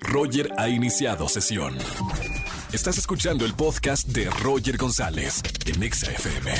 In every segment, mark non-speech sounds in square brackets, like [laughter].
Roger ha iniciado sesión. Estás escuchando el podcast de Roger González en Exa FM.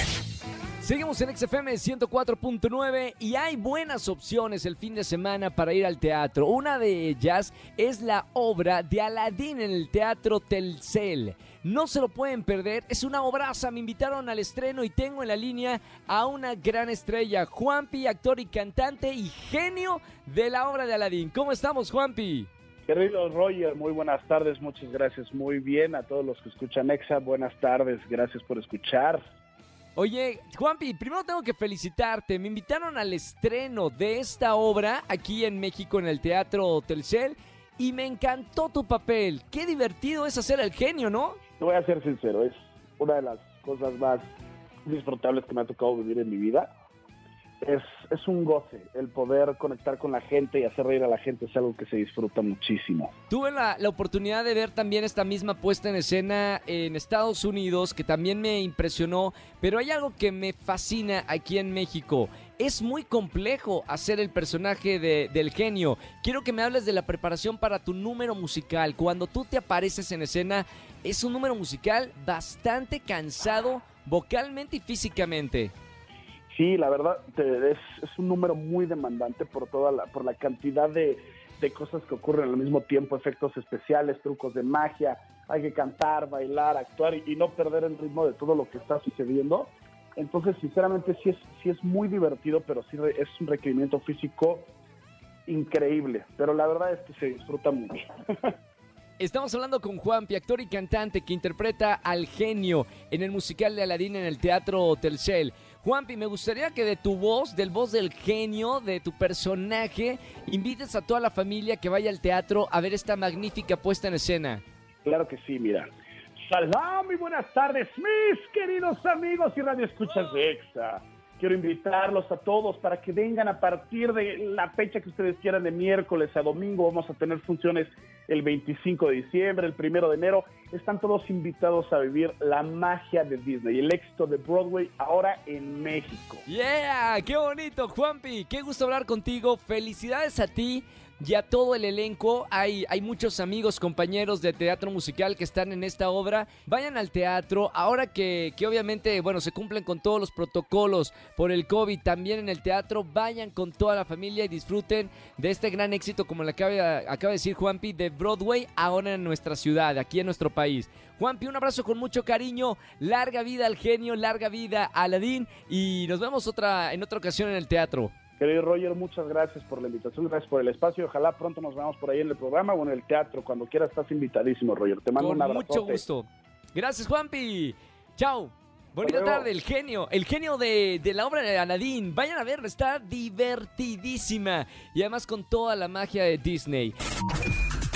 Seguimos en XFM 104.9 y hay buenas opciones el fin de semana para ir al teatro. Una de ellas es la obra de Aladdin en el Teatro Telcel. No se lo pueden perder, es una obraza. Me invitaron al estreno y tengo en la línea a una gran estrella, Juanpi, actor y cantante y genio de la obra de Aladdin. ¿Cómo estamos, Juanpi? Querido Roger, muy buenas tardes, muchas gracias, muy bien a todos los que escuchan EXA, buenas tardes, gracias por escuchar. Oye, Juanpi, primero tengo que felicitarte. Me invitaron al estreno de esta obra aquí en México en el Teatro Telcel y me encantó tu papel. Qué divertido es hacer el genio, ¿no? Te voy a ser sincero, es una de las cosas más disfrutables que me ha tocado vivir en mi vida. Es, es un goce el poder conectar con la gente y hacer reír a la gente, es algo que se disfruta muchísimo. Tuve la, la oportunidad de ver también esta misma puesta en escena en Estados Unidos, que también me impresionó, pero hay algo que me fascina aquí en México. Es muy complejo hacer el personaje de- del genio. Quiero que me hables de la preparación para tu número musical. Cuando tú te apareces en escena, es un número musical bastante cansado vocalmente y físicamente. Sí, la verdad es, un número muy demandante por toda la, por la cantidad de, de cosas que ocurren al mismo tiempo, efectos especiales, trucos de magia, hay que cantar, bailar, actuar y, no perder el ritmo de todo lo que está sucediendo. Entonces, sinceramente, sí es, sí es muy divertido, pero sí es un requerimiento físico increíble. Pero la verdad es que se disfruta mucho. [laughs] Estamos hablando con Juanpi, actor y cantante que interpreta al genio en el musical de Aladdin en el Teatro Telcel. Juanpi, me gustaría que de tu voz, del voz del genio, de tu personaje, invites a toda la familia que vaya al teatro a ver esta magnífica puesta en escena. Claro que sí, mira. Salam, muy buenas tardes, mis queridos amigos y radioescuchas de EXA. Quiero invitarlos a todos para que vengan a partir de la fecha que ustedes quieran, de miércoles a domingo. Vamos a tener funciones el 25 de diciembre, el 1 de enero. Están todos invitados a vivir la magia de Disney, el éxito de Broadway ahora en México. ¡Yeah! ¡Qué bonito, Juanpi! ¡Qué gusto hablar contigo! Felicidades a ti y a todo el elenco. Hay, hay muchos amigos, compañeros de teatro musical que están en esta obra. Vayan al teatro. Ahora que, que obviamente, bueno, se cumplen con todos los protocolos por el COVID, también en el teatro, vayan con toda la familia y disfruten de este gran éxito, como le acaba, acaba de decir Juanpi, de Broadway ahora en nuestra ciudad, aquí en nuestro país. Juanpi, un abrazo con mucho cariño. Larga vida al genio, larga vida a Aladín. Y nos vemos otra, en otra ocasión en el teatro. Querido Roger, muchas gracias por la invitación, gracias por el espacio. Ojalá pronto nos veamos por ahí en el programa o en el teatro. Cuando quieras estás invitadísimo, Roger. Te mando Con un abrazo. mucho gusto. Gracias, Juanpi. Chao. Bonita tarde, el genio, el genio de, de la obra de Aladdin. Vayan a verla, está divertidísima. Y además con toda la magia de Disney.